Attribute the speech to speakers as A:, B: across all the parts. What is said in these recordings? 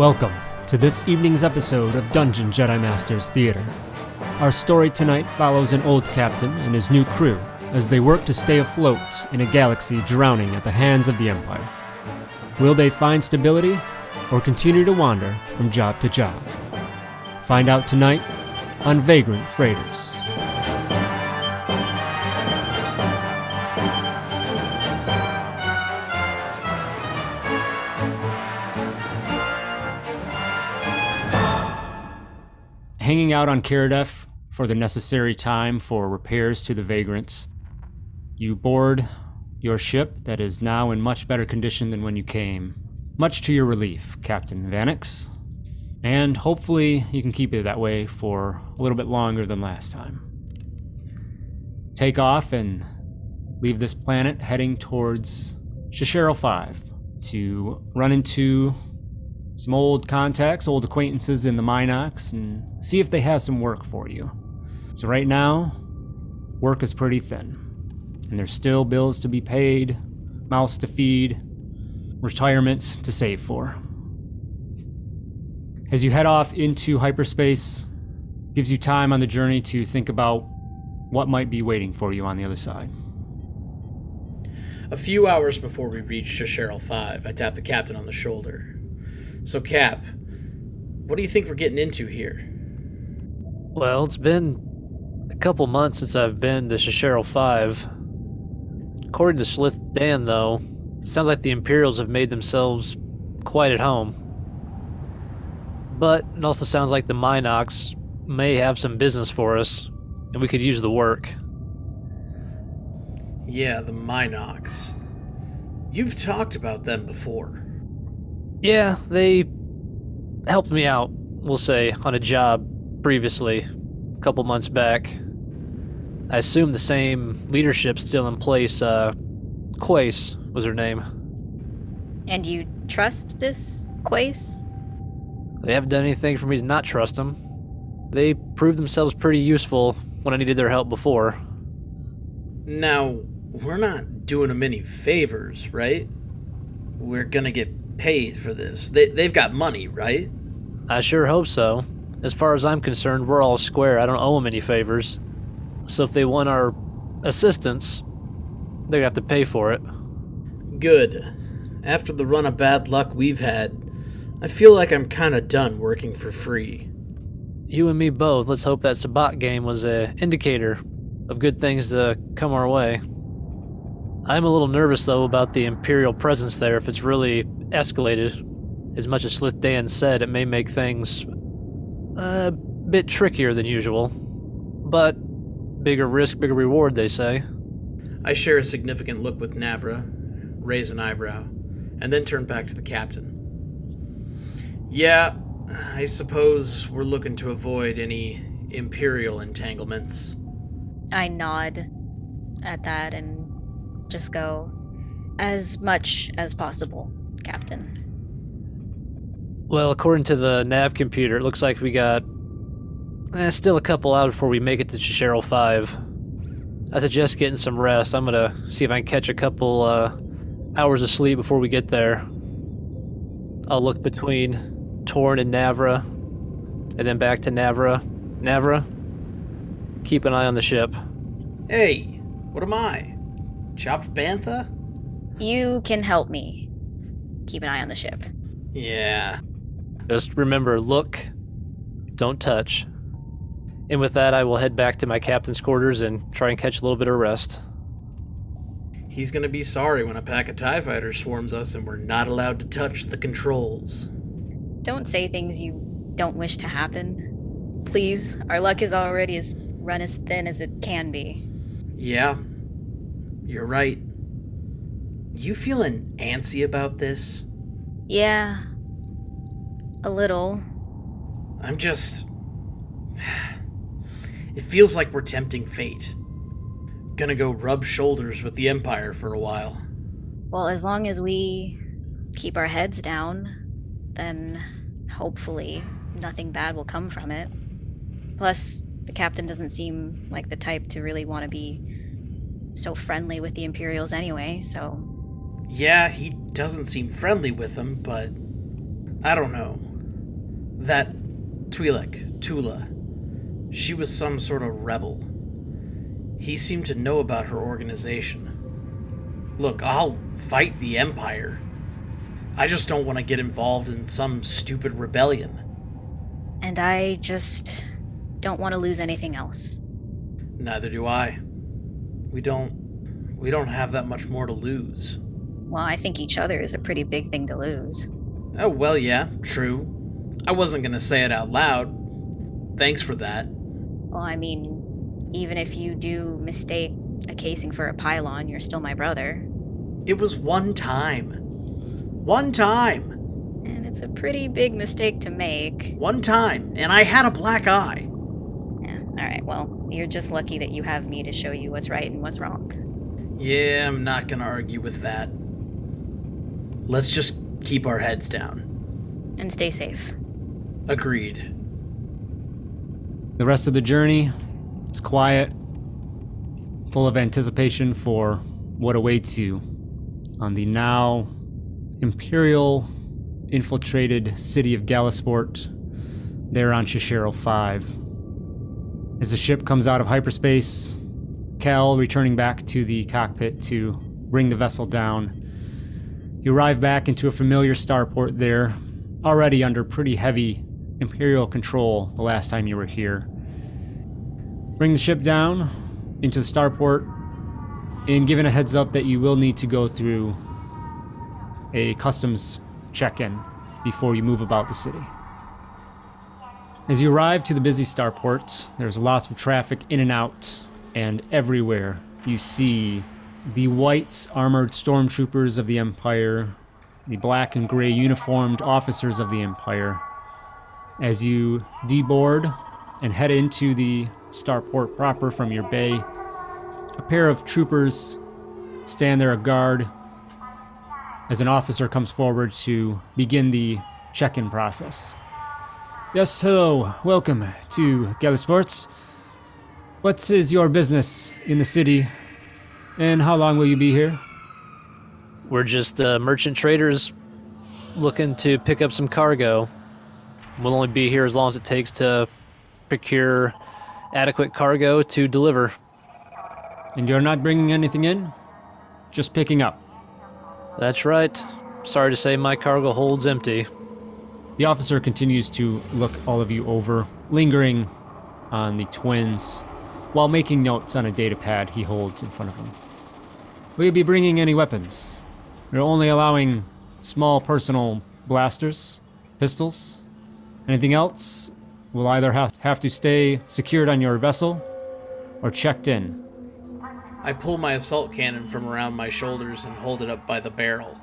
A: Welcome to this evening's episode of Dungeon Jedi Masters Theater. Our story tonight follows an old captain and his new crew as they work to stay afloat in a galaxy drowning at the hands of the Empire. Will they find stability or continue to wander from job to job? Find out tonight on Vagrant Freighters. Hanging out on Kiradef for the necessary time for repairs to the Vagrants, you board your ship that is now in much better condition than when you came. Much to your relief, Captain Vanix. And hopefully you can keep it that way for a little bit longer than last time. Take off and leave this planet heading towards Shishero 5 to run into some old contacts, old acquaintances in the Minox, and see if they have some work for you. So, right now, work is pretty thin, and there's still bills to be paid, mouths to feed, retirements to save for. As you head off into hyperspace, gives you time on the journey to think about what might be waiting for you on the other side.
B: A few hours before we reach Shasheril 5, I tap the captain on the shoulder. So, Cap, what do you think we're getting into here?
C: Well, it's been a couple months since I've been to Shasheril 5. According to Slith Dan, though, it sounds like the Imperials have made themselves quite at home. But it also sounds like the Minox may have some business for us, and we could use the work.
B: Yeah, the Minox. You've talked about them before.
C: Yeah, they helped me out, we'll say, on a job previously, a couple months back. I assume the same leadership's still in place. Uh, Quace was her name.
D: And you trust this Quace?
C: They haven't done anything for me to not trust them. They proved themselves pretty useful when I needed their help before.
B: Now, we're not doing them any favors, right? We're gonna get paid for this. They, they've got money, right?
C: I sure hope so. As far as I'm concerned, we're all square. I don't owe them any favors. So if they want our assistance, they're gonna have to pay for it.
B: Good. After the run of bad luck we've had, I feel like I'm kinda done working for free.
C: You and me both. Let's hope that Sabacc game was a indicator of good things to come our way. I'm a little nervous though about the Imperial presence there. If it's really escalated, as much as Slith Dan said, it may make things a bit trickier than usual. But bigger risk, bigger reward, they say.
B: I share a significant look with Navra, raise an eyebrow, and then turn back to the captain. Yeah, I suppose we're looking to avoid any Imperial entanglements.
D: I nod at that and just go, as much as possible, Captain.
C: Well, according to the nav computer, it looks like we got eh, still a couple hours before we make it to Cheryl 5. I suggest getting some rest. I'm gonna see if I can catch a couple uh, hours of sleep before we get there. I'll look between Torn and Navra, and then back to Navra. Navra, keep an eye on the ship.
B: Hey, what am I? Chopped Bantha?
D: You can help me. Keep an eye on the ship.
B: Yeah.
C: Just remember look, don't touch. And with that, I will head back to my captain's quarters and try and catch a little bit of rest.
B: He's gonna be sorry when a pack of TIE fighters swarms us and we're not allowed to touch the controls.
D: Don't say things you don't wish to happen. Please, our luck is already as run as thin as it can be.
B: Yeah, you're right. You feeling antsy about this?
D: Yeah. A little.
B: I'm just. It feels like we're tempting fate. Gonna go rub shoulders with the Empire for a while.
D: Well, as long as we keep our heads down, then hopefully nothing bad will come from it. Plus, the captain doesn't seem like the type to really want to be so friendly with the Imperials anyway, so
B: Yeah, he doesn't seem friendly with them, but I don't know. That Twi'lek, Tula, she was some sort of rebel. He seemed to know about her organization. Look, I'll fight the Empire. I just don't want to get involved in some stupid rebellion.
D: And I just don't want to lose anything else.
B: Neither do I. We don't we don't have that much more to lose.
D: Well, I think each other is a pretty big thing to lose.
B: Oh, well, yeah, true. I wasn't going to say it out loud. Thanks for that.
D: Well, I mean, even if you do mistake a casing for a pylon, you're still my brother.
B: It was one time. One time.
D: And it's a pretty big mistake to make.
B: One time. And I had a black eye.
D: Yeah, alright, well, you're just lucky that you have me to show you what's right and what's wrong.
B: Yeah, I'm not going to argue with that. Let's just keep our heads down.
D: And stay safe.
B: Agreed.
A: The rest of the journey is quiet, full of anticipation for what awaits you on the now Imperial infiltrated city of Galasport, there on Shishero 5. As the ship comes out of hyperspace, Cal returning back to the cockpit to bring the vessel down. You arrive back into a familiar starport there, already under pretty heavy Imperial control the last time you were here. Bring the ship down into the starport, and given a heads up that you will need to go through a customs check in before you move about the city. As you arrive to the busy starport, there's lots of traffic in and out, and everywhere you see the white armored stormtroopers of the Empire, the black and gray uniformed officers of the Empire. As you deboard and head into the starport proper from your bay, a pair of troopers stand there a guard as an officer comes forward to begin the check in process. Yes, hello, welcome to Galasports. What is your business in the city, and how long will you be here?
C: We're just uh, merchant traders looking to pick up some cargo. We'll only be here as long as it takes to procure adequate cargo to deliver.
A: And you're not bringing anything in? Just picking up.
C: That's right. Sorry to say my cargo hold's empty.
A: The officer continues to look all of you over, lingering on the twins, while making notes on a data pad he holds in front of him. Will you be bringing any weapons? We're only allowing small personal blasters, pistols. Anything else will either have, have to stay secured on your vessel or checked in.
B: I pull my assault cannon from around my shoulders and hold it up by the barrel.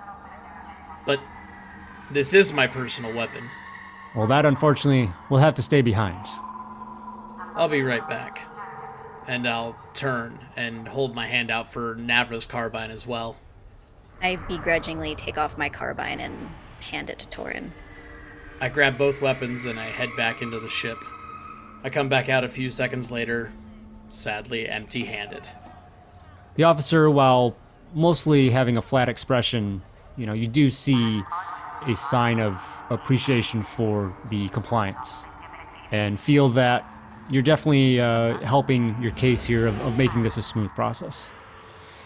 B: But this is my personal weapon.
A: Well, that unfortunately will have to stay behind.
B: I'll be right back. And I'll turn and hold my hand out for Navra's carbine as well.
D: I begrudgingly take off my carbine and hand it to Torin.
B: I grab both weapons and I head back into the ship. I come back out a few seconds later, sadly empty handed.
A: The officer, while mostly having a flat expression, you know, you do see a sign of appreciation for the compliance and feel that you're definitely uh, helping your case here of, of making this a smooth process.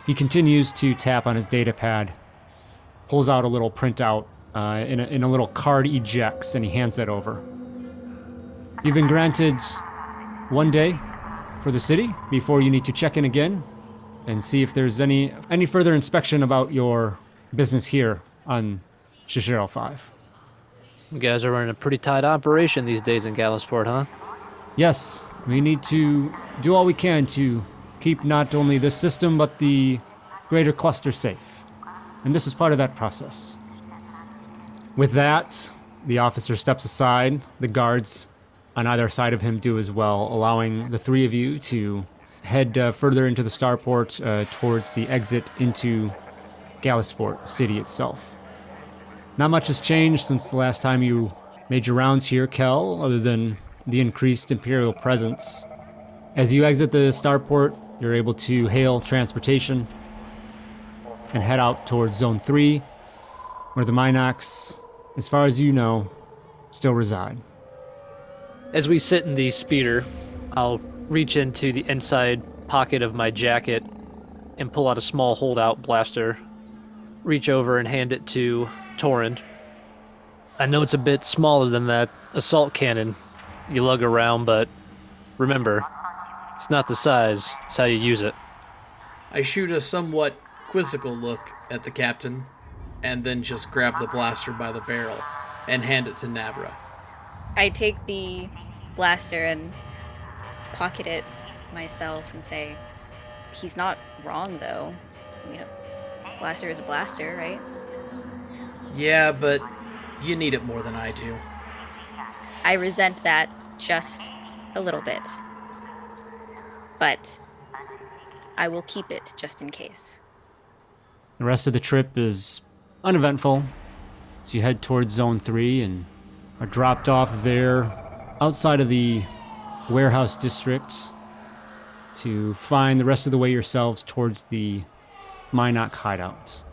A: He continues to tap on his data pad, pulls out a little printout uh, in, a, in a little card ejects, and he hands that over. You've been granted one day for the city before you need to check in again and see if there's any any further inspection about your business here on Shishiro 5.
C: You guys are running a pretty tight operation these days in Galasport, huh?
A: Yes, we need to do all we can to keep not only this system but the greater cluster safe. And this is part of that process. With that, the officer steps aside. The guards on either side of him do as well, allowing the three of you to head uh, further into the starport uh, towards the exit into Galasport city itself. Not much has changed since the last time you made your rounds here, Kel, other than the increased Imperial presence. As you exit the starport, you're able to hail transportation and head out towards Zone 3, where the Minox, as far as you know, still reside.
C: As we sit in the speeder, I'll reach into the inside pocket of my jacket and pull out a small holdout blaster. Reach over and hand it to Torin. I know it's a bit smaller than that assault cannon you lug around, but remember, it's not the size, it's how you use it.
B: I shoot a somewhat quizzical look at the captain, and then just grab the blaster by the barrel and hand it to Navra.
D: I take the blaster and pocket it myself and say, he's not wrong though. You know, blaster is a blaster, right?
B: Yeah, but you need it more than I do.
D: I resent that just a little bit. But I will keep it just in case.
A: The rest of the trip is uneventful. So you head towards Zone 3 and are dropped off there outside of the warehouse district to find the rest of the way yourselves towards the Minot hideout.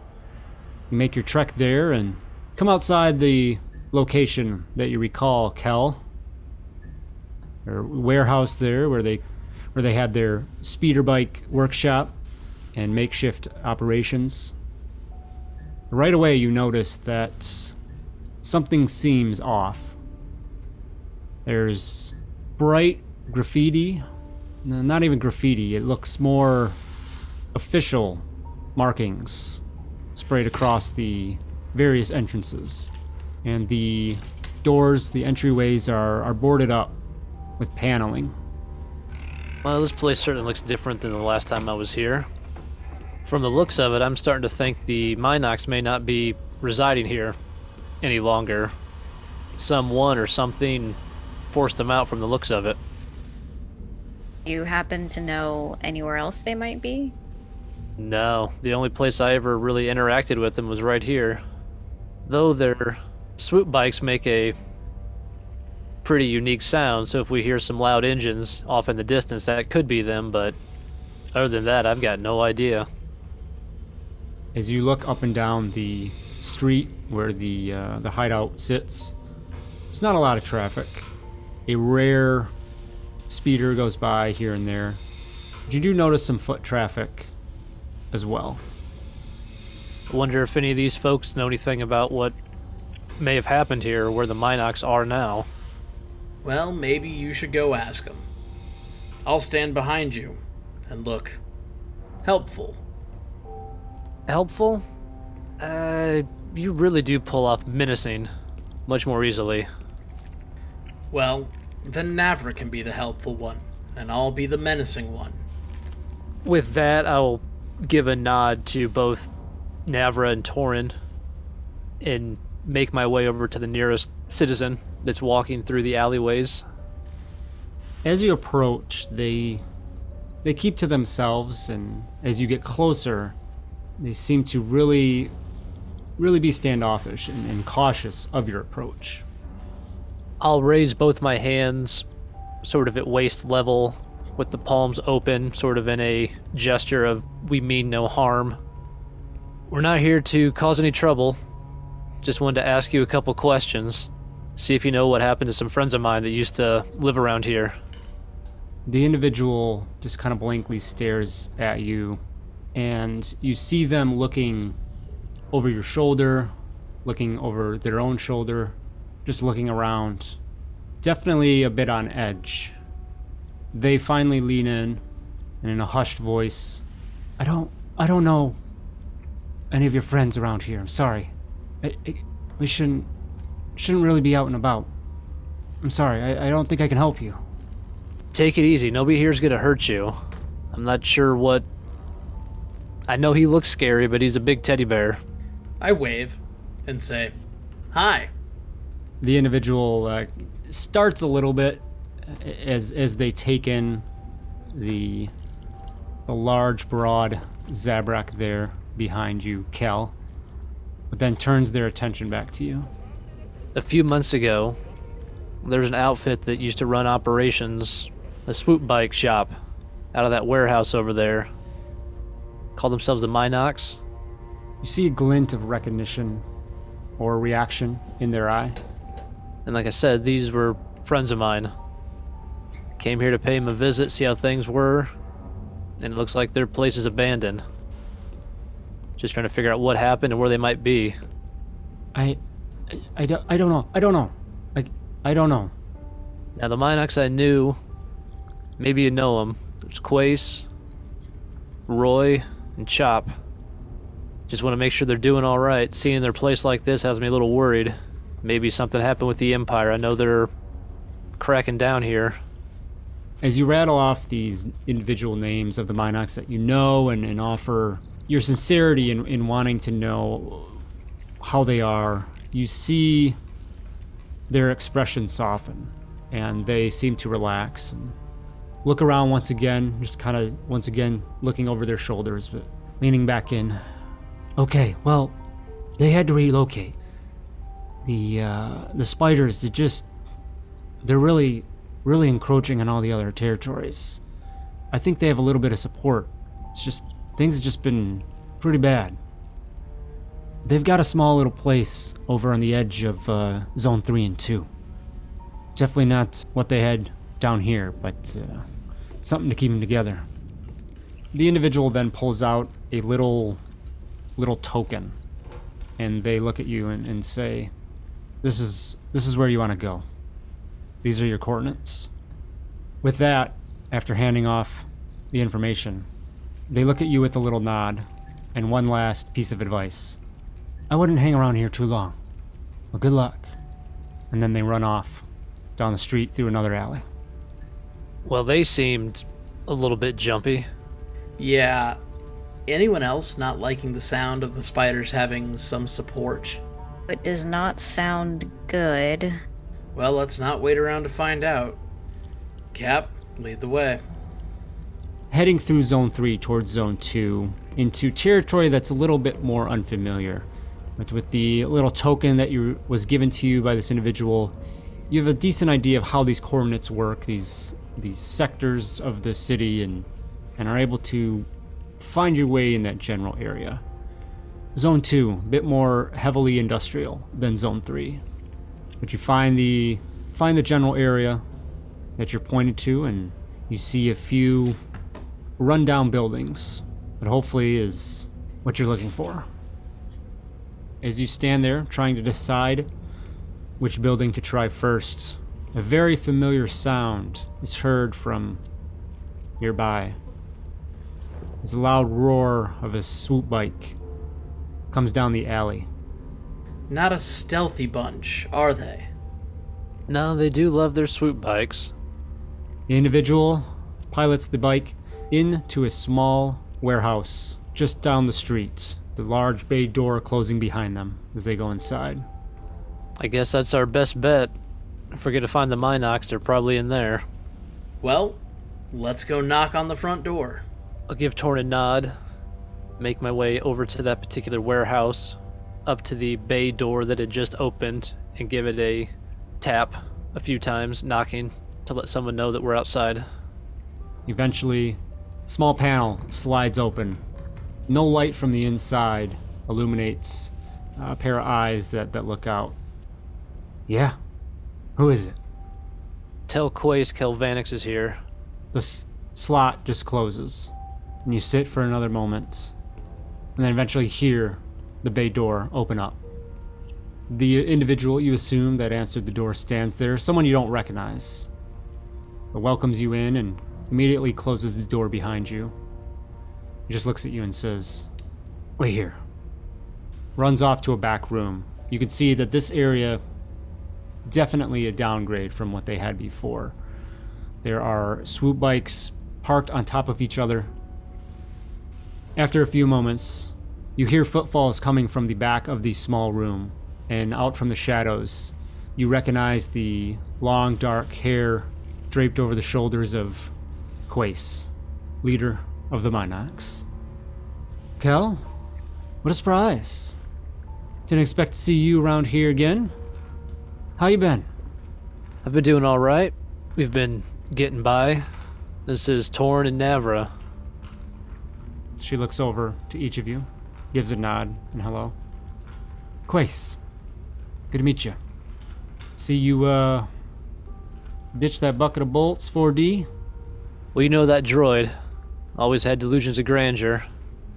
A: You make your trek there and come outside the location that you recall, Kel. Or warehouse there where they where they had their speeder bike workshop and makeshift operations. Right away you notice that something seems off. There's bright graffiti. No, not even graffiti. It looks more official markings sprayed across the various entrances. And the doors, the entryways are, are boarded up with paneling.
C: Well, this place certainly looks different than the last time I was here. From the looks of it, I'm starting to think the Minox may not be residing here any longer. Someone or something forced them out from the looks of it.
D: You happen to know anywhere else they might be?
C: No, the only place I ever really interacted with them was right here. Though their swoop bikes make a pretty unique sound, so if we hear some loud engines off in the distance, that could be them, but other than that, I've got no idea.
A: As you look up and down the street where the uh, the hideout sits, there's not a lot of traffic. A rare speeder goes by here and there. But you do notice some foot traffic as well.
C: I wonder if any of these folks know anything about what may have happened here where the Minox are now.
B: Well, maybe you should go ask them. I'll stand behind you and look helpful.
C: Helpful? Uh, you really do pull off menacing much more easily.
B: Well, then Navra can be the helpful one, and I'll be the menacing one.
C: With that, I'll give a nod to both Navra and Torin and make my way over to the nearest citizen that's walking through the alleyways.
A: As you approach, they they keep to themselves and as you get closer, they seem to really really be standoffish and, and cautious of your approach.
C: I'll raise both my hands sort of at waist level with the palms open, sort of in a gesture of we mean no harm. We're not here to cause any trouble. Just wanted to ask you a couple questions. See if you know what happened to some friends of mine that used to live around here.
A: The individual just kind of blankly stares at you, and you see them looking over your shoulder, looking over their own shoulder, just looking around. Definitely a bit on edge. They finally lean in, and in a hushed voice, I don't, I don't know any of your friends around here. I'm sorry. I, I, we shouldn't, shouldn't really be out and about. I'm sorry. I, I don't think I can help you.
C: Take it easy. Nobody here's gonna hurt you. I'm not sure what. I know he looks scary, but he's a big teddy bear.
B: I wave and say, Hi.
A: the individual uh, starts a little bit as as they take in the the large, broad Zabrak there behind you, Kel, but then turns their attention back to you.
C: A few months ago, there was an outfit that used to run operations, a swoop bike shop, out of that warehouse over there. Called themselves the Minox.
A: You see a glint of recognition or reaction in their eye.
C: And like I said, these were friends of mine. Came here to pay him a visit, see how things were, and it looks like their place is abandoned. Just trying to figure out what happened and where they might be.
A: I, I, I, don't, I don't know. I don't know. I, I don't know.
C: Now, the Minox I knew, maybe you know them. It's Quace, Roy, and Chop. Just want to make sure they're doing all right. Seeing their place like this has me a little worried. Maybe something happened with the Empire. I know they're cracking down here.
A: As you rattle off these individual names of the Minox that you know and, and offer your sincerity in, in wanting to know how they are, you see their expression soften and they seem to relax and look around once again, just kind of once again looking over their shoulders, but leaning back in. Okay, well, they had to relocate. The uh, the spiders, they just they're really really encroaching on all the other territories. I think they have a little bit of support. It's just things have just been pretty bad. They've got a small little place over on the edge of uh, Zone 3 and 2. Definitely not what they had down here, but uh, something to keep them together. The individual then pulls out a little, little token, and they look at you and, and say, "This is this is where you want to go. These are your coordinates." With that, after handing off the information, they look at you with a little nod and one last piece of advice. I wouldn't hang around here too long. Well, good luck. And then they run off down the street through another alley.
C: Well, they seemed a little bit jumpy.
B: Yeah. Anyone else not liking the sound of the spiders having some support?
D: It does not sound good.
B: Well, let's not wait around to find out. Cap, lead the way.
A: Heading through Zone 3 towards Zone 2 into territory that's a little bit more unfamiliar. But with the little token that you was given to you by this individual, you have a decent idea of how these coordinates work, these these sectors of the city, and and are able to find your way in that general area. Zone two, a bit more heavily industrial than Zone three, but you find the find the general area that you're pointed to, and you see a few rundown buildings, but hopefully is what you're looking for. As you stand there trying to decide which building to try first, a very familiar sound is heard from nearby. As a loud roar of a swoop bike comes down the alley.
B: Not a stealthy bunch, are they?
C: No, they do love their swoop bikes.
A: The individual pilots the bike into a small warehouse just down the street, the large bay door closing behind them as they go inside.
C: I guess that's our best bet. If we're gonna find the Minox, they're probably in there.
B: Well, let's go knock on the front door.
C: I'll give Torn a nod, make my way over to that particular warehouse, up to the bay door that had just opened, and give it a tap a few times, knocking to let someone know that we're outside.
A: Eventually, small panel slides open. No light from the inside illuminates uh, a pair of eyes that, that look out. Yeah? Who is it?
C: Tell Quace Kel Vanix is here.
A: The s- slot just closes, and you sit for another moment, and then eventually hear the bay door open up. The individual you assume that answered the door stands there, someone you don't recognize, but welcomes you in and immediately closes the door behind you. He just looks at you and says, Wait here. Runs off to a back room. You can see that this area definitely a downgrade from what they had before. There are swoop bikes parked on top of each other. After a few moments, you hear footfalls coming from the back of the small room, and out from the shadows, you recognize the long dark hair draped over the shoulders of Quace, leader of the Minox. Kel, what a surprise! Didn't expect to see you around here again. How you been?
C: I've been doing all right. We've been getting by. This is Torn and Navra.
A: She looks over to each of you, gives a nod and hello. Quace, good to meet you. See you, uh, ditch that bucket of bolts, 4D?
C: Well, you know that droid. Always had delusions of grandeur.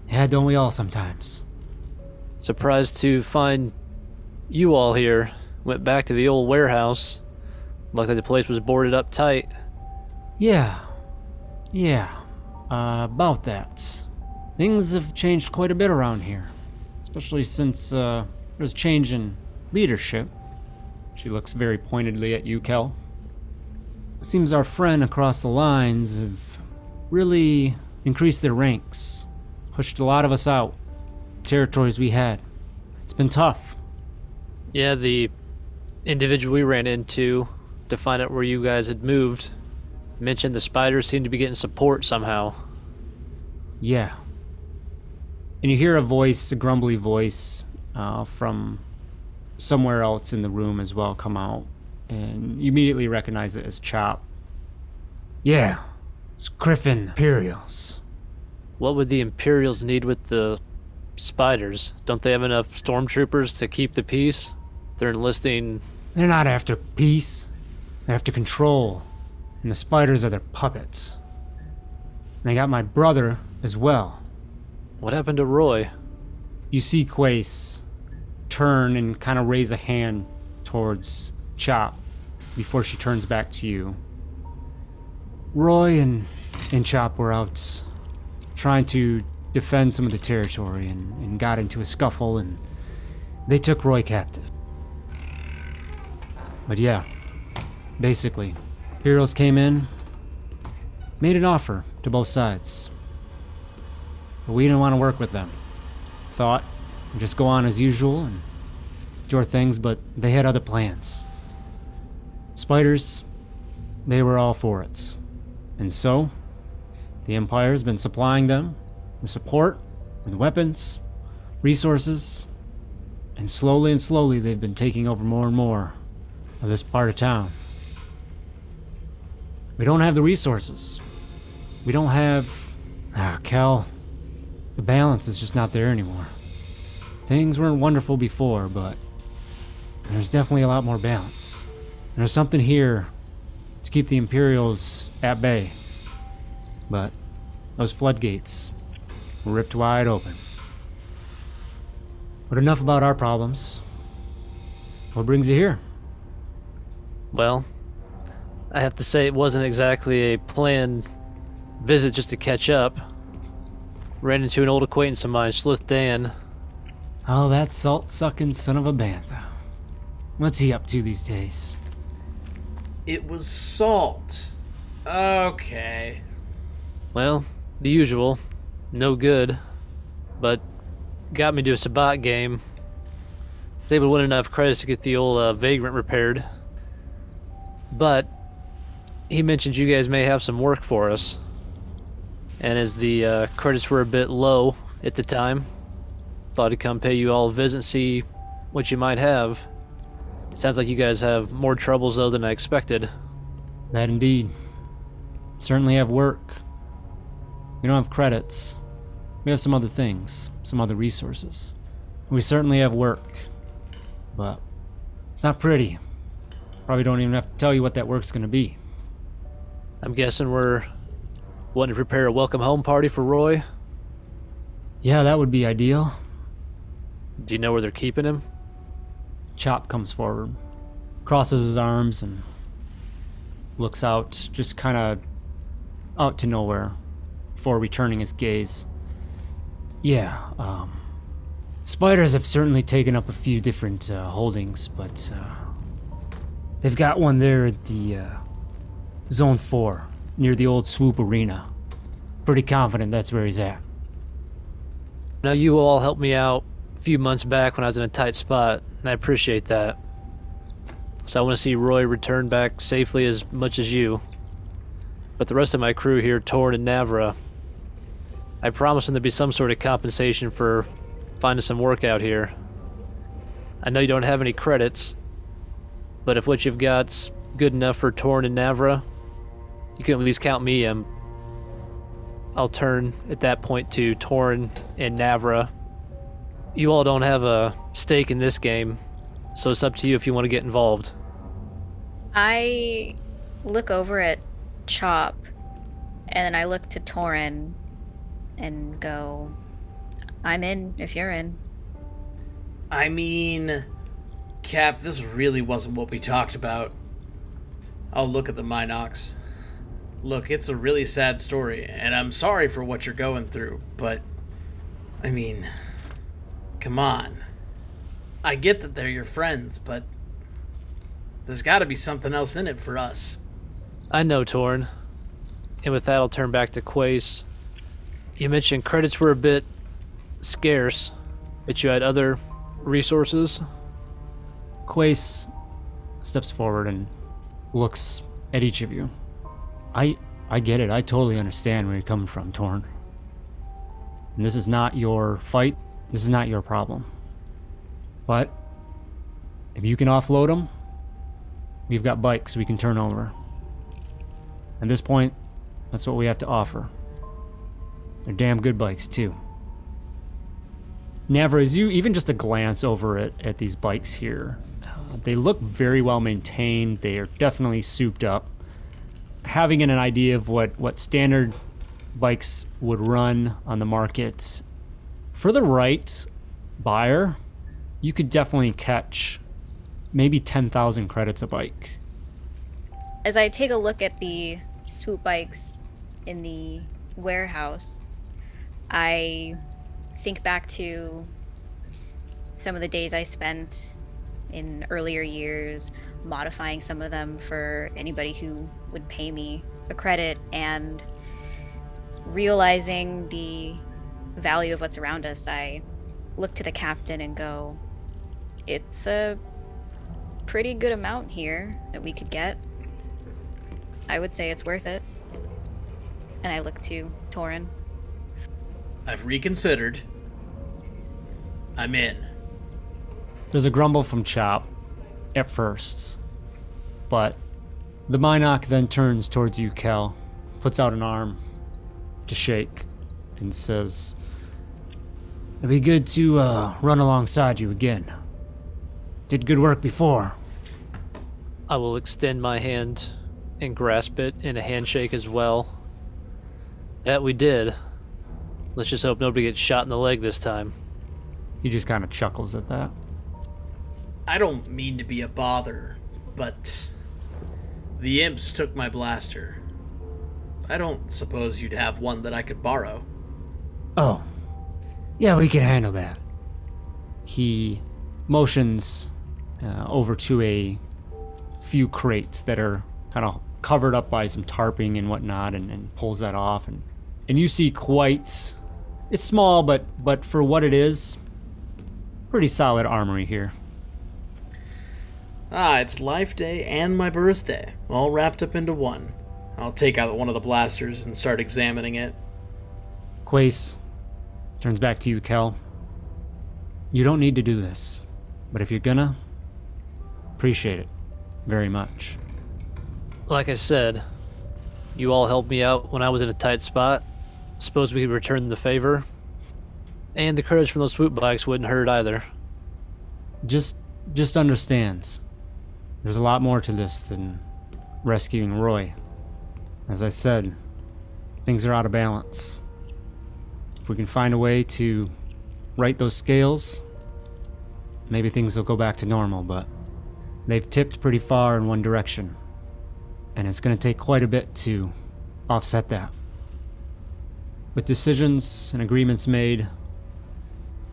A: Yeah, don't we all sometimes?
C: Surprised to find you all here. Went back to the old warehouse. Looked like the place was boarded up tight.
A: Yeah. Yeah. Uh, about that. Things have changed quite a bit around here. Especially since, uh, there's change in leadership. She looks very pointedly at you, Kel. Seems our friend across the lines have really increased their ranks. Pushed a lot of us out. Territories we had. It's been tough.
C: Yeah, the individual we ran into to find out where you guys had moved mentioned the spiders seemed to be getting support somehow.
A: Yeah. And you hear a voice, a grumbly voice, uh, from somewhere else in the room as well come out. And mm. you immediately recognize it as Chop. Yeah. It's Griffin Imperials.
C: What would the Imperials need with the spiders? Don't they have enough stormtroopers to keep the peace? They're enlisting.
A: They're not after peace. They're after control. And the spiders are their puppets. And they got my brother as well.
C: What happened to Roy?
A: You see Quace turn and kind of raise a hand towards Chop before she turns back to you. Roy and, and Chop were out trying to defend some of the territory and, and got into a scuffle and they took Roy captive. But yeah, basically, Heroes came in, made an offer to both sides. But we didn't want to work with them. Thought just go on as usual and do our things, but they had other plans. Spiders, they were all for it. And so, the Empire's been supplying them with support, with weapons, resources, and slowly and slowly they've been taking over more and more of this part of town. We don't have the resources. We don't have. Ah, Kel. The balance is just not there anymore. Things weren't wonderful before, but there's definitely a lot more balance. There's something here to keep the Imperials at bay. But those floodgates were ripped wide open. But enough about our problems. What brings you here?
C: Well, I have to say it wasn't exactly a planned visit just to catch up. Ran into an old acquaintance of mine, Slith Dan.
A: Oh, that salt sucking son of a bantha. What's he up to these days?
B: It was salt. Okay.
C: Well, the usual. No good. But got me to a Sabacc game. Was able to win enough credits to get the old uh, Vagrant repaired. But he mentioned you guys may have some work for us. And as the uh, credits were a bit low at the time, thought I'd come pay you all a visit and see what you might have. Sounds like you guys have more troubles though than I expected.
A: That indeed. Certainly have work. We don't have credits. We have some other things, some other resources. We certainly have work. But it's not pretty. Probably don't even have to tell you what that work's gonna be.
C: I'm guessing we're wanting to prepare a welcome home party for Roy.
A: Yeah, that would be ideal.
C: Do you know where they're keeping him?
A: Chop comes forward, crosses his arms, and looks out, just kind of out to nowhere, before returning his gaze. Yeah, um, spiders have certainly taken up a few different uh, holdings, but uh, they've got one there at the uh, Zone 4, near the old Swoop Arena. Pretty confident that's where he's at.
C: Now, you all helped me out a few months back when I was in a tight spot, and I appreciate that. So I want to see Roy return back safely as much as you. But the rest of my crew here, Torn and Navra, I promised them there'd be some sort of compensation for finding some work out here. I know you don't have any credits, but if what you've got's good enough for Torn and Navra, you can at least count me in. I'll turn at that point to Torn and Navra. You all don't have a stake in this game, so it's up to you if you want to get involved.
D: I look over at Chop, and then I look to Torin and go, I'm in if you're in.
B: I mean, Cap, this really wasn't what we talked about. I'll look at the Minox. Look, it's a really sad story, and I'm sorry for what you're going through, but. I mean. Come on. I get that they're your friends, but. There's gotta be something else in it for us.
C: I know, Torn. And with that, I'll turn back to Quace. You mentioned credits were a bit scarce, but you had other resources.
A: Quace steps forward and looks at each of you. I I get it. I totally understand where you're coming from, Torn. And this is not your fight. This is not your problem. But if you can offload them, we've got bikes we can turn over. At this point, that's what we have to offer. They're damn good bikes too. Navra, as you even just a glance over at, at these bikes here, uh, they look very well maintained. They are definitely souped up. Having an idea of what, what standard bikes would run on the market, for the right buyer, you could definitely catch maybe 10,000 credits a bike.
D: As I take a look at the swoop bikes in the warehouse, I think back to some of the days I spent in earlier years modifying some of them for anybody who would pay me a credit and realizing the value of what's around us, I look to the captain and go, It's a pretty good amount here that we could get. I would say it's worth it. And I look to Torin.
B: I've reconsidered. I'm in.
A: There's a grumble from Chop at first, but the Minok then turns towards you, Kel, puts out an arm to shake, and says, It'd be good to uh, run alongside you again. Did good work before.
C: I will extend my hand and grasp it in a handshake as well. That we did. Let's just hope nobody gets shot in the leg this time.
A: He just kind of chuckles at that.
B: I don't mean to be a bother, but the imps took my blaster. I don't suppose you'd have one that I could borrow.
A: Oh. Yeah, we can handle that. He motions uh, over to a few crates that are kind of covered up by some tarping and whatnot and, and pulls that off and and you see quite it's small but but for what it is pretty solid armory here
B: Ah, it's Life Day and my birthday, all wrapped up into one. I'll take out one of the blasters and start examining it.
A: Quace turns back to you, Kel. You don't need to do this, but if you're gonna, appreciate it very much.
C: Like I said, you all helped me out when I was in a tight spot. Suppose we could return the favor. And the credits from those swoop bikes wouldn't hurt either.
A: Just just understand. There's a lot more to this than rescuing Roy. As I said, things are out of balance. If we can find a way to right those scales, maybe things will go back to normal, but they've tipped pretty far in one direction. And it's going to take quite a bit to offset that. With decisions and agreements made,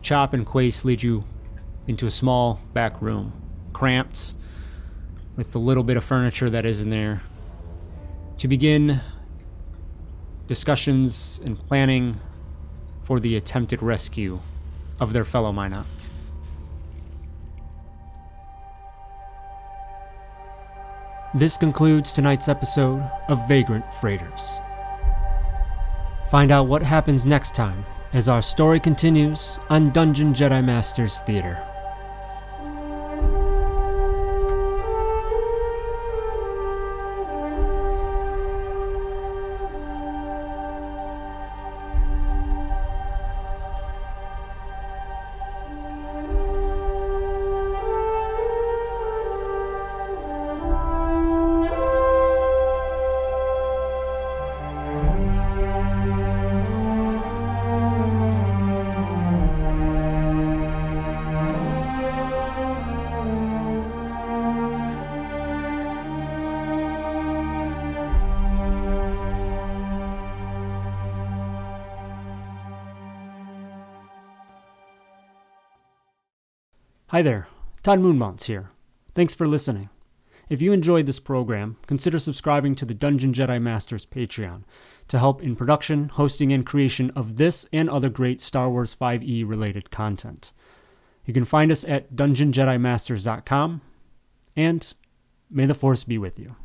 A: Chop and Quace lead you into a small back room, cramped with the little bit of furniture that is in there, to begin discussions and planning for the attempted rescue of their fellow Minoc. This concludes tonight's episode of Vagrant Freighters. Find out what happens next time as our story continues on Dungeon Jedi Masters Theater. Hi there, Todd Moonmounts here. Thanks for listening. If you enjoyed this program, consider subscribing to the Dungeon Jedi Masters Patreon to help in production, hosting, and creation of this and other great Star Wars 5e related content. You can find us at dungeonjedimasters.com, and may the Force be with you.